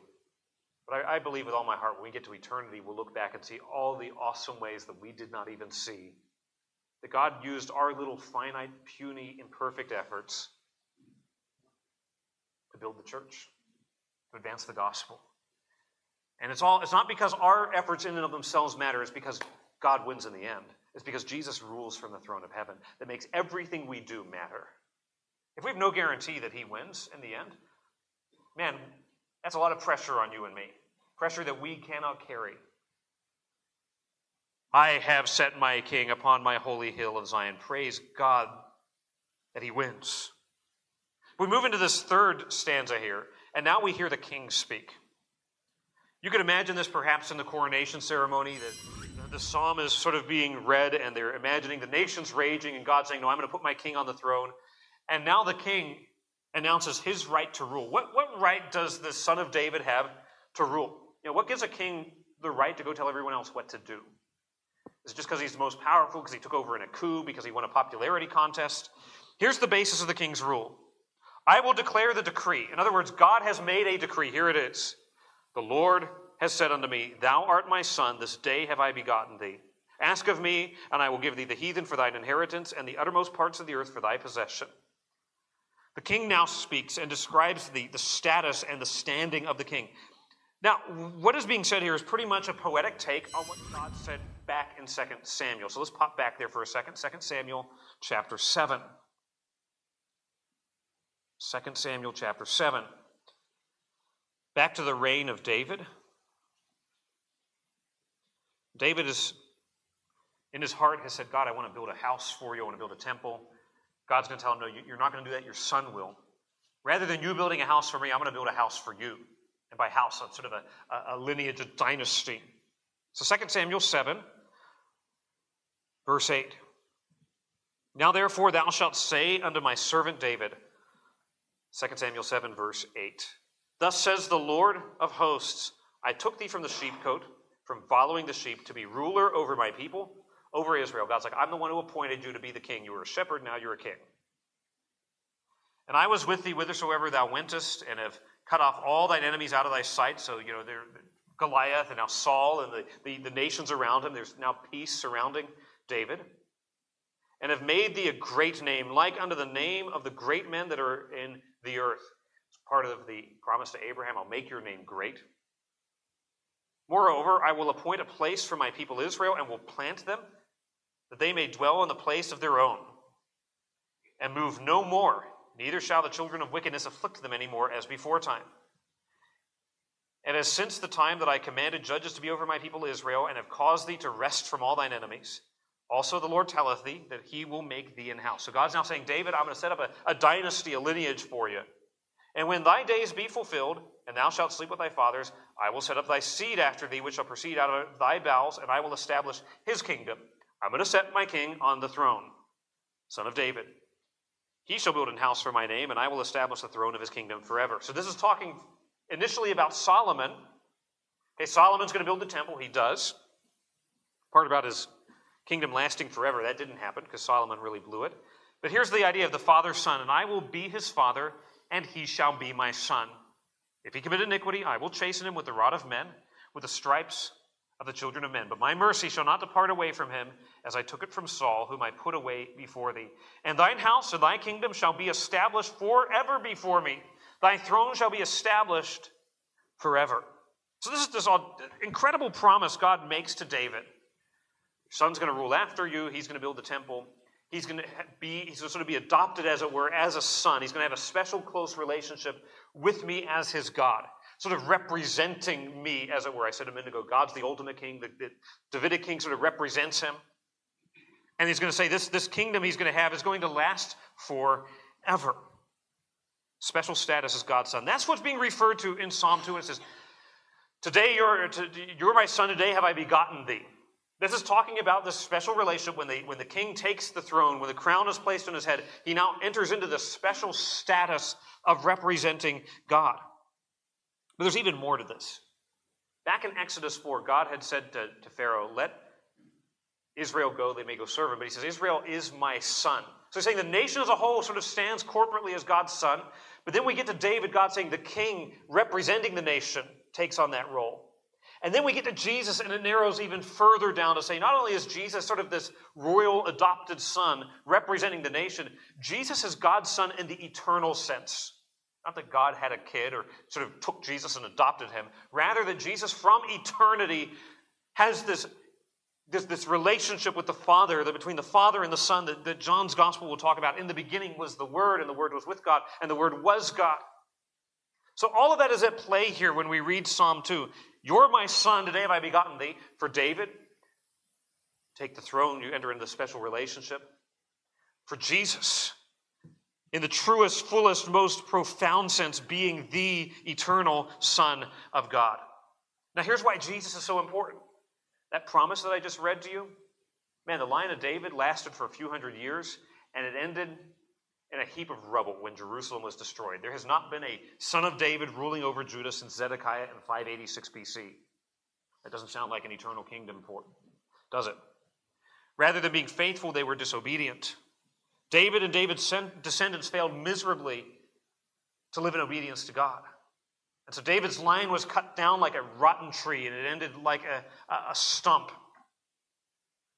But I, I believe with all my heart, when we get to eternity, we'll look back and see all the awesome ways that we did not even see. That God used our little finite, puny, imperfect efforts to build the church, to advance the gospel. And it's all it's not because our efforts in and of themselves matter, it's because God wins in the end. It's because Jesus rules from the throne of heaven that makes everything we do matter. If we have no guarantee that he wins in the end, man, that's a lot of pressure on you and me. Pressure that we cannot carry. I have set my king upon my holy hill of Zion. Praise God that he wins. We move into this third stanza here, and now we hear the king speak. You could imagine this perhaps in the coronation ceremony that the psalm is sort of being read, and they're imagining the nations raging, and God saying, No, I'm going to put my king on the throne. And now the king announces his right to rule. What, what right does the son of David have to rule? You know, what gives a king the right to go tell everyone else what to do? Is it just because he's the most powerful, because he took over in a coup, because he won a popularity contest? Here's the basis of the king's rule I will declare the decree. In other words, God has made a decree. Here it is. The Lord has said unto me, Thou art my son, this day have I begotten thee. Ask of me, and I will give thee the heathen for thine inheritance, and the uttermost parts of the earth for thy possession. The king now speaks and describes the, the status and the standing of the king. Now, what is being said here is pretty much a poetic take on what God said back in 2 Samuel. So let's pop back there for a second. 2 Samuel chapter 7. 2 Samuel chapter 7. Back to the reign of David. David is in his heart has said, God, I want to build a house for you. I want to build a temple. God's going to tell him, No, you're not going to do that. Your son will. Rather than you building a house for me, I'm going to build a house for you. And by house, that's sort of a, a lineage, a dynasty. So 2 Samuel 7, verse 8. Now therefore thou shalt say unto my servant David, 2 Samuel 7, verse 8. Thus says the Lord of hosts, I took thee from the sheepcote, from following the sheep, to be ruler over my people over Israel. God's like, I'm the one who appointed you to be the king. You were a shepherd, now you're a king. And I was with thee whithersoever thou wentest, and have cut off all thine enemies out of thy sight. So, you know, there, Goliath and now Saul and the, the, the nations around him, there's now peace surrounding David. And have made thee a great name, like unto the name of the great men that are in the earth. It's part of the promise to Abraham I'll make your name great. Moreover, I will appoint a place for my people Israel and will plant them that they may dwell in the place of their own, and move no more, neither shall the children of wickedness afflict them any more as before time. And as since the time that I commanded judges to be over my people Israel, and have caused thee to rest from all thine enemies, also the Lord telleth thee that he will make thee an house. So God's now saying, David, I'm going to set up a, a dynasty, a lineage for you. And when thy days be fulfilled, and thou shalt sleep with thy fathers, I will set up thy seed after thee, which shall proceed out of thy bowels, and I will establish his kingdom. I'm going to set my king on the throne, son of David. He shall build an house for my name, and I will establish the throne of his kingdom forever. So this is talking initially about Solomon. Okay, Solomon's going to build the temple. He does. Part about his kingdom lasting forever. That didn't happen because Solomon really blew it. But here's the idea of the father son, and I will be his father, and he shall be my son. If he commit iniquity, I will chasten him with the rod of men, with the stripes of the children of men. But my mercy shall not depart away from him, as I took it from Saul, whom I put away before thee. And thine house and thy kingdom shall be established forever before me. Thy throne shall be established forever. So this is this incredible promise God makes to David. Your son's going to rule after you. He's going to build the temple. He's going to be he's going to sort of be adopted, as it were, as a son. He's going to have a special, close relationship with me as his God sort of representing me, as it were. I said a minute ago, God's the ultimate king. The, the Davidic king sort of represents him. And he's going to say this, this kingdom he's going to have is going to last forever. Special status as God's son. That's what's being referred to in Psalm 2. It says, Today you're, you're my son, today have I begotten thee. This is talking about this special relationship when, they, when the king takes the throne, when the crown is placed on his head, he now enters into the special status of representing God. But there's even more to this. Back in Exodus 4, God had said to, to Pharaoh, Let Israel go, they may go serve him. But he says, Israel is my son. So he's saying the nation as a whole sort of stands corporately as God's son, But then we get to David, God saying the king representing the nation takes on that role. And then we get to Jesus, and it narrows even further down to say not only is Jesus sort of this royal adopted son representing the nation, Jesus is God's son in the eternal sense. Not that God had a kid or sort of took Jesus and adopted him. Rather, that Jesus from eternity has this, this, this relationship with the Father, that between the Father and the Son, that, that John's gospel will talk about. In the beginning was the Word, and the Word was with God, and the Word was God. So all of that is at play here when we read Psalm 2. You're my son, today have I begotten thee. For David, take the throne, you enter into a special relationship. For Jesus, in the truest, fullest, most profound sense, being the eternal Son of God. Now, here's why Jesus is so important. That promise that I just read to you, man, the line of David lasted for a few hundred years, and it ended in a heap of rubble when Jerusalem was destroyed. There has not been a son of David ruling over Judah since Zedekiah in 586 BC. That doesn't sound like an eternal kingdom for does it? Rather than being faithful, they were disobedient. David and David's descendants failed miserably to live in obedience to God. And so David's line was cut down like a rotten tree, and it ended like a, a stump.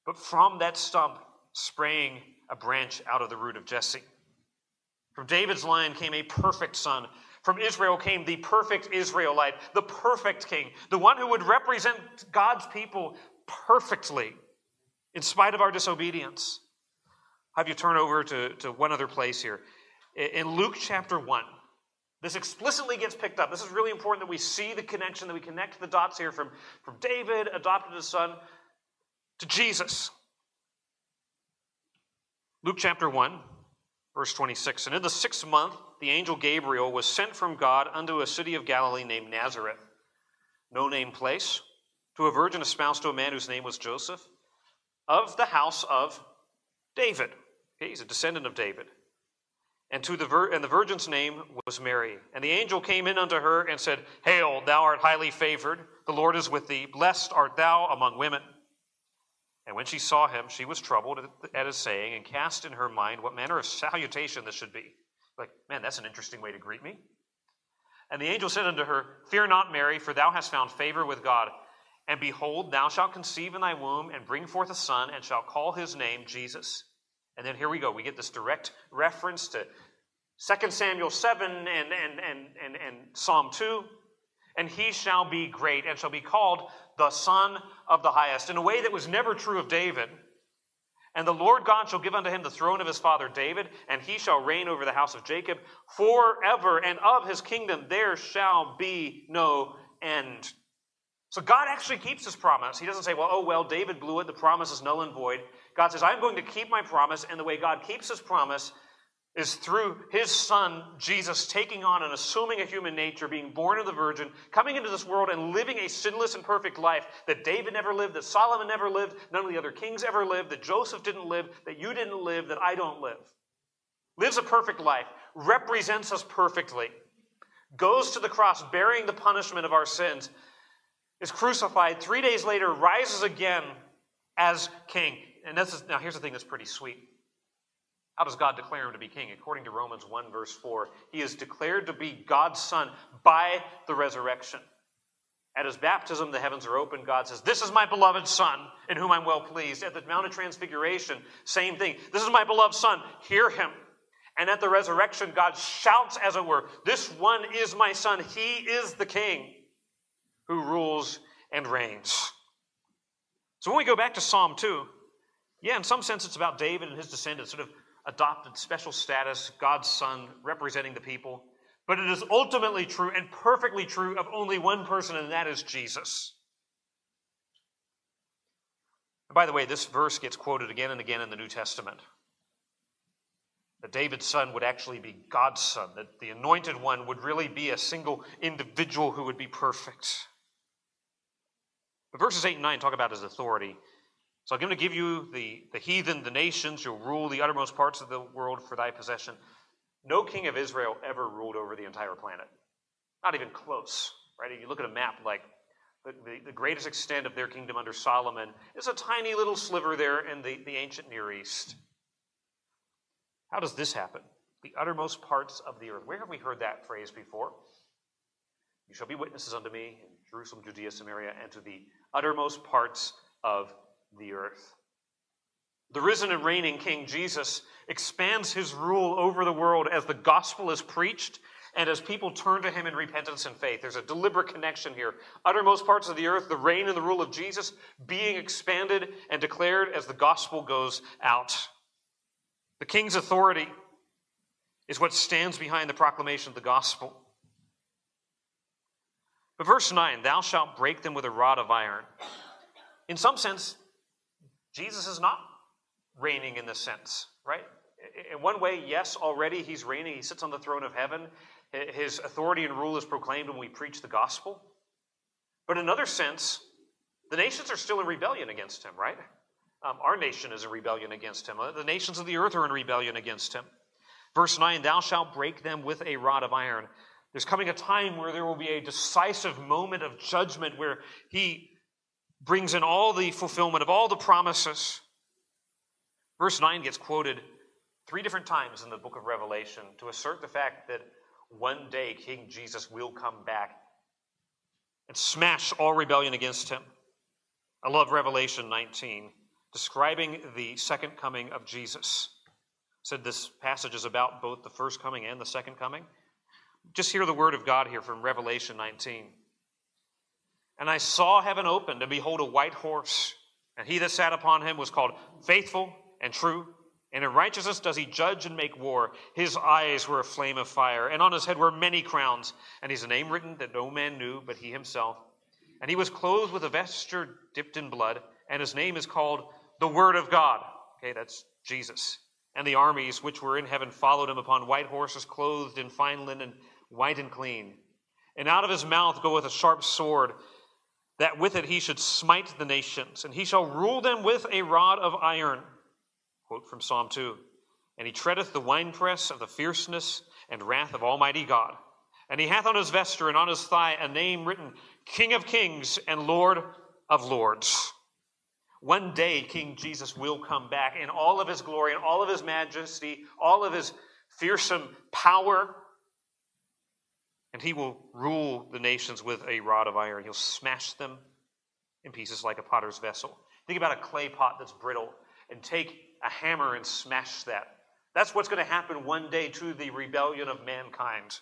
But from that stump sprang a branch out of the root of Jesse. From David's line came a perfect son. From Israel came the perfect Israelite, the perfect king, the one who would represent God's people perfectly in spite of our disobedience. I'll have you turn over to, to one other place here. In Luke chapter 1, this explicitly gets picked up. This is really important that we see the connection, that we connect the dots here from, from David, adopted his son, to Jesus. Luke chapter 1, Verse 26 And in the sixth month, the angel Gabriel was sent from God unto a city of Galilee named Nazareth, no name place, to a virgin espoused to a man whose name was Joseph, of the house of David. Okay, he's a descendant of David. And, to the vir- and the virgin's name was Mary. And the angel came in unto her and said, Hail, thou art highly favored. The Lord is with thee. Blessed art thou among women. And when she saw him, she was troubled at his saying and cast in her mind what manner of salutation this should be. Like, man, that's an interesting way to greet me. And the angel said unto her, Fear not, Mary, for thou hast found favor with God. And behold, thou shalt conceive in thy womb and bring forth a son, and shalt call his name Jesus. And then here we go. We get this direct reference to 2 Samuel 7 and, and, and, and, and Psalm 2. And he shall be great and shall be called the Son of the Highest, in a way that was never true of David. And the Lord God shall give unto him the throne of his father David, and he shall reign over the house of Jacob forever, and of his kingdom there shall be no end. So God actually keeps his promise. He doesn't say, well, oh, well, David blew it, the promise is null and void. God says, I'm going to keep my promise, and the way God keeps his promise is through his son, Jesus, taking on and assuming a human nature, being born of the Virgin, coming into this world and living a sinless and perfect life that David never lived, that Solomon never lived, none of the other kings ever lived, that Joseph didn't live, that you didn't live, that I don't live. Lives a perfect life, represents us perfectly, goes to the cross bearing the punishment of our sins, is crucified, three days later rises again as king. And this is, now here's the thing that's pretty sweet. How does God declare him to be king? According to Romans 1, verse 4, he is declared to be God's son by the resurrection. At his baptism, the heavens are open. God says, This is my beloved son, in whom I'm well pleased. At the Mount of Transfiguration, same thing. This is my beloved son, hear him. And at the resurrection, God shouts, as it were, This one is my son. He is the king who rules and reigns. So when we go back to Psalm 2, yeah, in some sense, it's about David and his descendants, sort of adopted special status, God's Son, representing the people. But it is ultimately true and perfectly true of only one person, and that is Jesus. And by the way, this verse gets quoted again and again in the New Testament. That David's son would actually be God's son, that the anointed one would really be a single individual who would be perfect. But verses 8 and 9 talk about his authority. So I'm going to give you the, the heathen, the nations. You'll rule the uttermost parts of the world for thy possession. No king of Israel ever ruled over the entire planet. Not even close, right? If you look at a map, like the, the, greatest extent of their kingdom under Solomon is a tiny little sliver there in the, the ancient Near East. How does this happen? the uttermost parts of the earth. Where have we heard that phrase before? You shall be witnesses unto me in Jerusalem, Judea, Samaria, and to the uttermost parts of the earth. The risen and reigning King Jesus expands his rule over the world as the gospel is preached and as people turn to him in repentance and faith. There's a deliberate connection here. Uttermost parts of the earth, the reign and the rule of Jesus being expanded and declared as the gospel goes out. The king's authority is what stands behind the proclamation of the gospel. But verse 9, thou shalt break them with a rod of iron. In some sense, Jesus is not reigning in this sense, right? In one way, yes, already he's reigning. He sits on the throne of heaven. His authority and rule is proclaimed when we preach the gospel. But in another sense, the nations are still in rebellion against him, right? Um, our nation is in rebellion against him. The nations of the earth are in rebellion against him. Verse 9 Thou shalt break them with a rod of iron. There's coming a time where there will be a decisive moment of judgment where he brings in all the fulfillment of all the promises. Verse 9 gets quoted three different times in the book of Revelation to assert the fact that one day King Jesus will come back and smash all rebellion against him. I love Revelation 19, describing the second coming of Jesus. said this passage is about both the first coming and the second coming. Just hear the word of God here from Revelation 19. And I saw heaven opened, and behold, a white horse, and he that sat upon him was called Faithful and True and in righteousness does he judge and make war. His eyes were a flame of fire, and on his head were many crowns. And he's a name written that no man knew but he himself. And he was clothed with a vesture dipped in blood, and his name is called the Word of God. Okay, that's Jesus. And the armies which were in heaven followed him upon white horses, clothed in fine linen, white and clean. And out of his mouth goeth a sharp sword, that with it he should smite the nations, and he shall rule them with a rod of iron. Quote from Psalm 2 And he treadeth the winepress of the fierceness and wrath of Almighty God. And he hath on his vesture and on his thigh a name written King of Kings and Lord of Lords. One day, King Jesus will come back in all of his glory and all of his majesty, all of his fearsome power. And he will rule the nations with a rod of iron. He'll smash them in pieces like a potter's vessel. Think about a clay pot that's brittle and take a hammer and smash that. That's what's going to happen one day to the rebellion of mankind.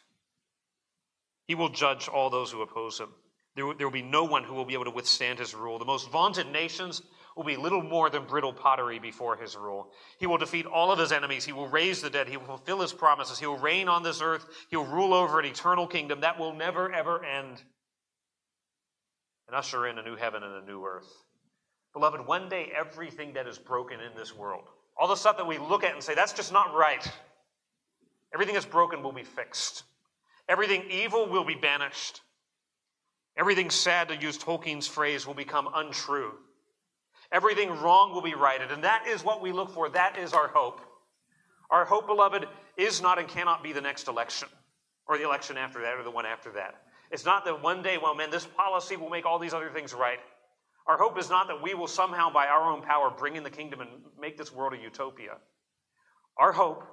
He will judge all those who oppose him. There, will be no one who will be able to withstand his rule. The most vaunted nations will be little more than brittle pottery before his rule. He will defeat all of his enemies. He will raise the dead. He will fulfill his promises. He will reign on this earth. He will rule over an eternal kingdom that will never, ever end and usher in a new heaven and a new earth. Beloved, one day everything that is broken in this world, all the stuff that we look at and say, that's just not right, everything that's broken will be fixed. Everything evil will be banished. Everything sad, to use Tolkien's phrase, will become untrue. Everything wrong will be righted. And that is what we look for. That is our hope. Our hope, beloved, is not and cannot be the next election or the election after that or the one after that. It's not that one day, well, man, this policy will make all these other things right. Our hope is not that we will somehow, by our own power, bring in the kingdom and make this world a utopia. Our hope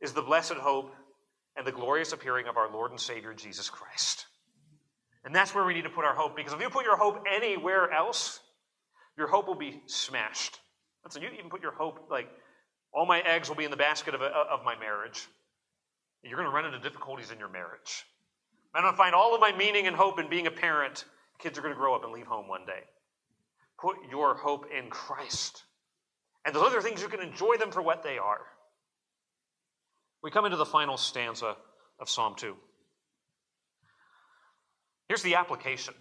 is the blessed hope and the glorious appearing of our Lord and Savior Jesus Christ. And that's where we need to put our hope because if you put your hope anywhere else, your hope will be smashed. So you even put your hope, like, all my eggs will be in the basket of, uh, of my marriage. You're going to run into difficulties in your marriage. I'm going to find all of my meaning and hope in being a parent. Kids are going to grow up and leave home one day. Put your hope in Christ. And those other things, you can enjoy them for what they are. We come into the final stanza of Psalm 2. Here's the application.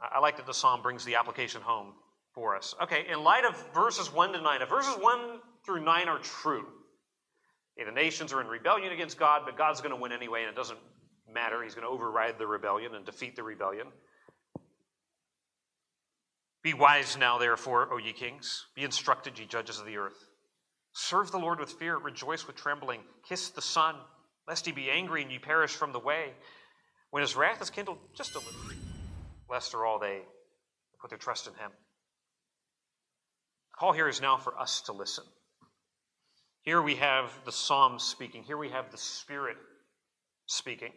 I like that the psalm brings the application home for us. Okay, in light of verses 1 to 9, if verses 1 through 9 are true, okay, the nations are in rebellion against God, but God's going to win anyway, and it doesn't matter. He's going to override the rebellion and defeat the rebellion. Be wise now, therefore, O ye kings. Be instructed, ye judges of the earth. Serve the Lord with fear, rejoice with trembling. Kiss the Son, lest he be angry and ye perish from the way. When his wrath is kindled, just a little. Blessed are all they put their trust in him. Call here is now for us to listen. Here we have the psalm speaking. Here we have the Spirit speaking.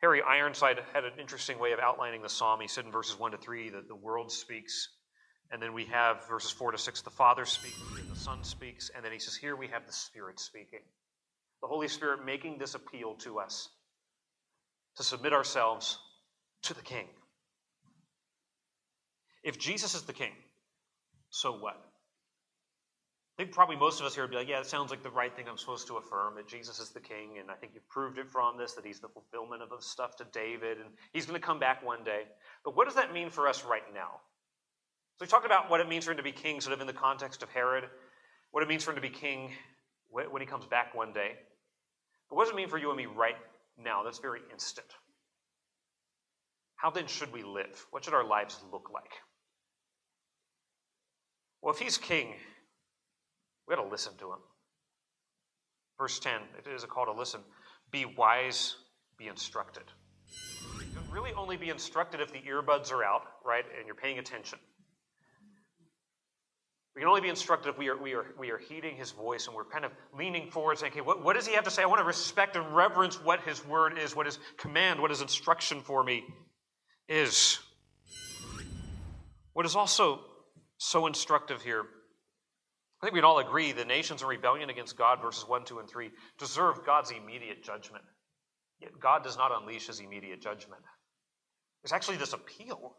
Harry Ironside had an interesting way of outlining the psalm. He said in verses 1 to 3 that the world speaks, and then we have verses 4 to 6, the Father speaks, and the Son speaks, and then he says, Here we have the Spirit speaking. The Holy Spirit making this appeal to us to submit ourselves to the King. If Jesus is the King, so what? I think probably most of us here would be like, yeah, it sounds like the right thing I'm supposed to affirm that Jesus is the king, and I think you've proved it from this, that he's the fulfillment of stuff to David, and he's going to come back one day. But what does that mean for us right now? So we talked about what it means for him to be king, sort of in the context of Herod, what it means for him to be king when he comes back one day. But what does it mean for you and me right now? That's very instant. How then should we live? What should our lives look like? Well, if he's king, we got to listen to him. Verse 10, it is a call to listen. Be wise, be instructed. Really only be instructed if the earbuds are out, right, and you're paying attention. We can only be instructed if we are, we are, we are heeding his voice and we're kind of leaning forward saying, okay, what, what does he have to say? I want to respect and reverence what his word is, what his command, what his instruction for me is. What is also so instructive here I think we'd all agree the nations in rebellion against God, verses 1, 2, and 3, deserve God's immediate judgment. Yet God does not unleash his immediate judgment. There's actually this appeal.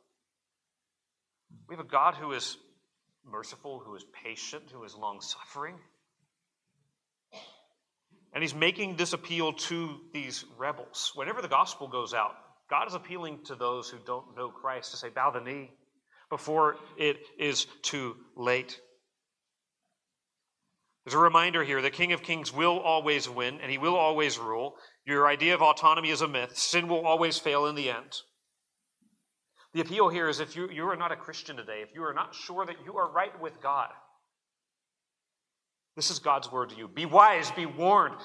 We have a God who is merciful, who is patient, who is long suffering. And he's making this appeal to these rebels. Whenever the gospel goes out, God is appealing to those who don't know Christ to say, bow the knee before it is too late. There's a reminder here the King of Kings will always win and he will always rule. Your idea of autonomy is a myth. Sin will always fail in the end. The appeal here is if you, you are not a Christian today, if you are not sure that you are right with God, this is God's word to you. Be wise, be warned,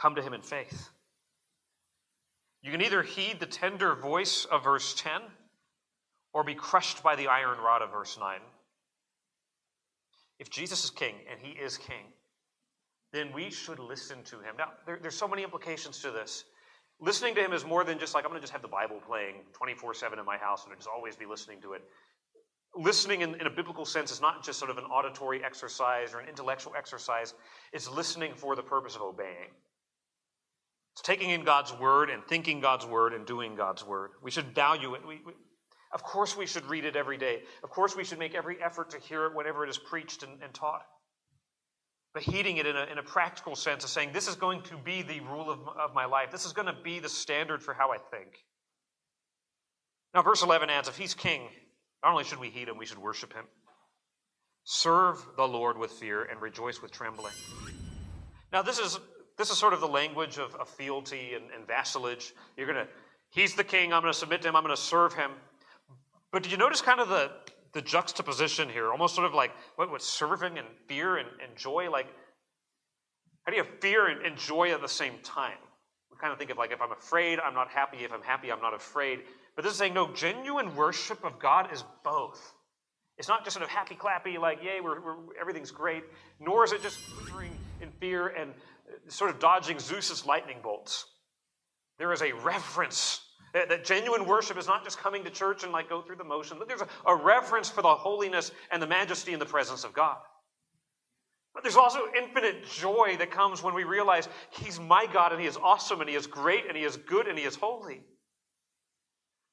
come to him in faith. You can either heed the tender voice of verse 10 or be crushed by the iron rod of verse 9. If Jesus is king, and he is king, then we should listen to him. Now, there, there's so many implications to this. Listening to him is more than just like, I'm going to just have the Bible playing 24 7 in my house and just always be listening to it. Listening in, in a biblical sense is not just sort of an auditory exercise or an intellectual exercise, it's listening for the purpose of obeying. It's taking in God's word and thinking God's word and doing God's word. We should value it. We, we, of course, we should read it every day. Of course, we should make every effort to hear it whenever it is preached and, and taught. But heeding it in a, in a practical sense of saying, this is going to be the rule of, of my life. This is going to be the standard for how I think. Now, verse 11 adds, if he's king, not only should we heed him, we should worship him. Serve the Lord with fear and rejoice with trembling. Now, this is, this is sort of the language of, of fealty and, and vassalage. You're going to, he's the king, I'm going to submit to him, I'm going to serve him. But did you notice kind of the, the juxtaposition here? Almost sort of like what, serving and fear and, and joy? Like, how do you have fear and, and joy at the same time? We kind of think of like, if I'm afraid, I'm not happy. If I'm happy, I'm not afraid. But this is saying, no, genuine worship of God is both. It's not just sort of happy clappy, like, yay, we're, we're, everything's great, nor is it just quivering in fear and uh, sort of dodging Zeus's lightning bolts. There is a reverence that, that, genuine worship is not just coming to church and like go through the motion, but there's a, a reverence for the holiness and the majesty and the presence of God. But there's also infinite joy that comes when we realize He's my God and He is awesome and He is great and He is good and He is holy.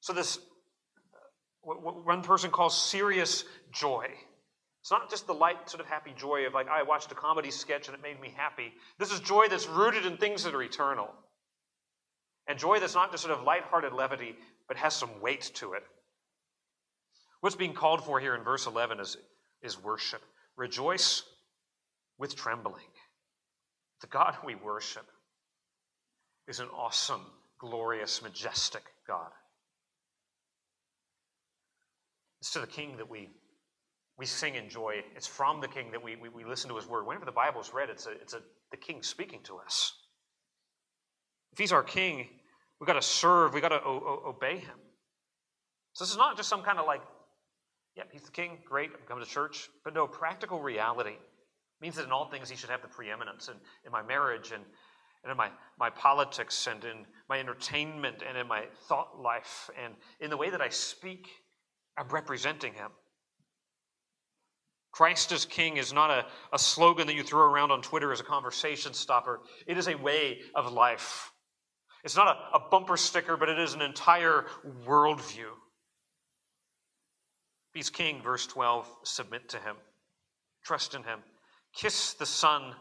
So, this, uh, what, what one person calls serious joy, it's not just the light, sort of happy joy of like, I watched a comedy sketch and it made me happy. This is joy that's rooted in things that are eternal. And joy that's not just sort of lighthearted levity, but has some weight to it. What's being called for here in verse 11 is, is worship. Rejoice with trembling. The God we worship is an awesome, glorious, majestic God. It's to the King that we, we sing in joy. It's from the King that we, we, we listen to his word. Whenever the Bible is read, it's, a, it's a, the King speaking to us. If he's our King, we got to serve. We got to o- o- obey him. So this is not just some kind of like, yeah, he's the king. Great. I'm coming to church. But no, practical reality. means that in all things he should have the preeminence in, in my marriage and, and in my, my politics and in my entertainment and in my thought life and in the way that I speak. I'm representing him. Christ as King is not a, a slogan that you throw around on Twitter as a conversation stopper. It is a way of life. It's not a, a bumper sticker, but it is an entire worldview. He's King, verse 12, submit to him, trust in him, kiss the Son,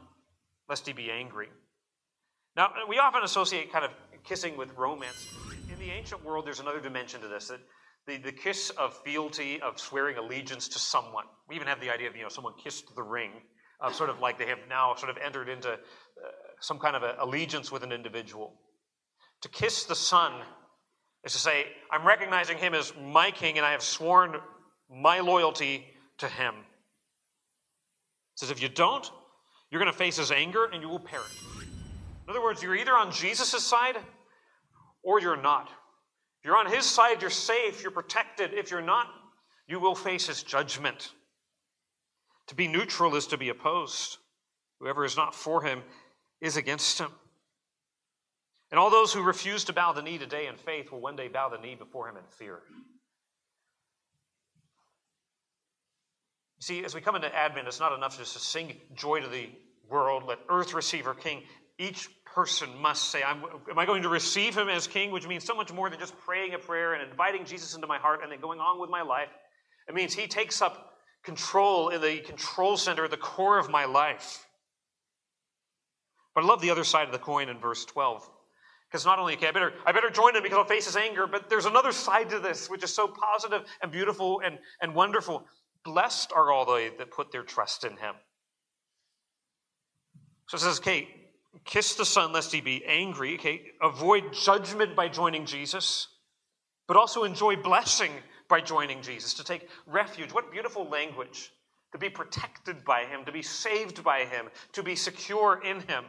lest he be angry. Now, we often associate kind of kissing with romance. In the ancient world, there's another dimension to this that the, the kiss of fealty, of swearing allegiance to someone. We even have the idea of, you know, someone kissed the ring, of sort of like they have now sort of entered into uh, some kind of allegiance with an individual. To kiss the Son is to say, I'm recognizing him as my king and I have sworn my loyalty to him. It says, if you don't, you're going to face his anger and you will perish. In other words, you're either on Jesus' side or you're not. If you're on his side, you're safe, you're protected. If you're not, you will face his judgment. To be neutral is to be opposed. Whoever is not for him is against him. And all those who refuse to bow the knee today in faith will one day bow the knee before him in fear. See, as we come into Advent, it's not enough just to sing joy to the world, let earth receive her king. Each person must say, Am I going to receive him as king? Which means so much more than just praying a prayer and inviting Jesus into my heart and then going on with my life. It means he takes up control in the control center, the core of my life. But I love the other side of the coin in verse 12. Because not only, okay, I better, I better join him because I'll face his anger, but there's another side to this, which is so positive and beautiful and, and wonderful. Blessed are all they that put their trust in him. So it says, okay, kiss the Son lest he be angry. Okay, avoid judgment by joining Jesus, but also enjoy blessing by joining Jesus, to take refuge. What beautiful language. To be protected by him, to be saved by him, to be secure in him.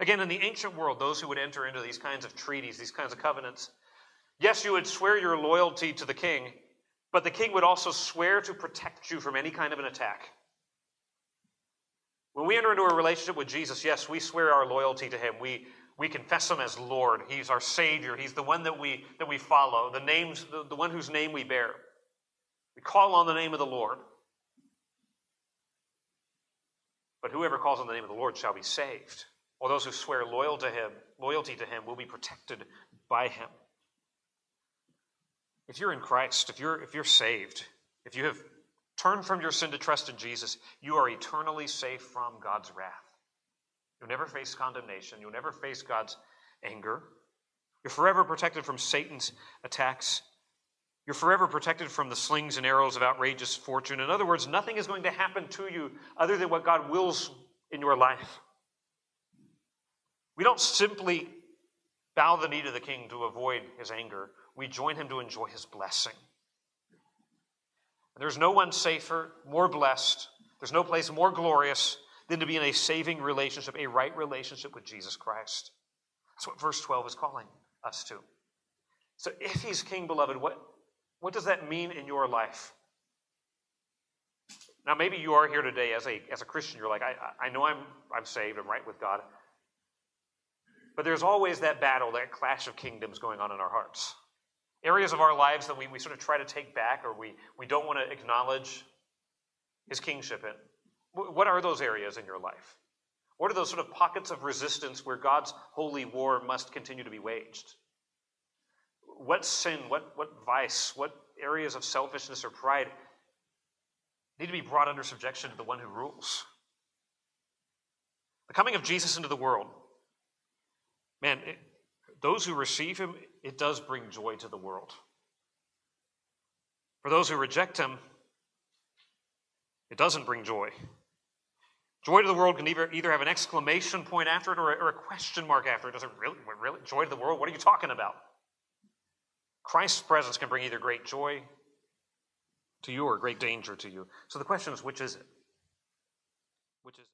Again, in the ancient world, those who would enter into these kinds of treaties, these kinds of covenants, yes, you would swear your loyalty to the king, but the king would also swear to protect you from any kind of an attack. When we enter into a relationship with Jesus, yes, we swear our loyalty to him. We, we confess him as Lord. He's our Savior. He's the one that we, that we follow, the, names, the, the one whose name we bear. We call on the name of the Lord. But whoever calls on the name of the Lord shall be saved. Or those who swear loyal to him, loyalty to him will be protected by him. If you're in Christ, if you're, if you're saved, if you have turned from your sin to trust in Jesus. You are eternally safe from God's wrath. You'll never face condemnation. You'll never face God's anger. You're forever protected from Satan's attacks. You're forever protected from the slings and arrows of outrageous fortune. In other words, nothing is going to happen to you other than what God wills in your life. We don't simply bow the knee to the king to avoid his anger, we join him to enjoy his blessing. There's no one safer, more blessed, there's no place more glorious than to be in a saving relationship, a right relationship with Jesus Christ. That's what verse 12 is calling us to. So if he's king, beloved, what, what does that mean in your life? Now, maybe you are here today as a, as a Christian. You're like, I, I know I'm, I'm saved, I'm right with God. But there's always that battle, that clash of kingdoms going on in our hearts areas of our lives that we, we sort of try to take back or we, we don't want to acknowledge his kingship in. What are those areas in your life? What are those sort of pockets of resistance where God's holy war must continue to be waged? What sin, what, what vice, what areas of selfishness or pride need to be brought under subjection to the one who rules? The coming of Jesus into the world, man, it, those who receive him, it does bring joy to the world. For those who reject him, it doesn't bring joy. Joy to the world can either, either have an exclamation point after it or a, or a question mark after it. Does it really, really? Joy to the world? What are you talking about? Christ's presence can bring either great joy to you or great danger to you. So the question is which is it? Which is?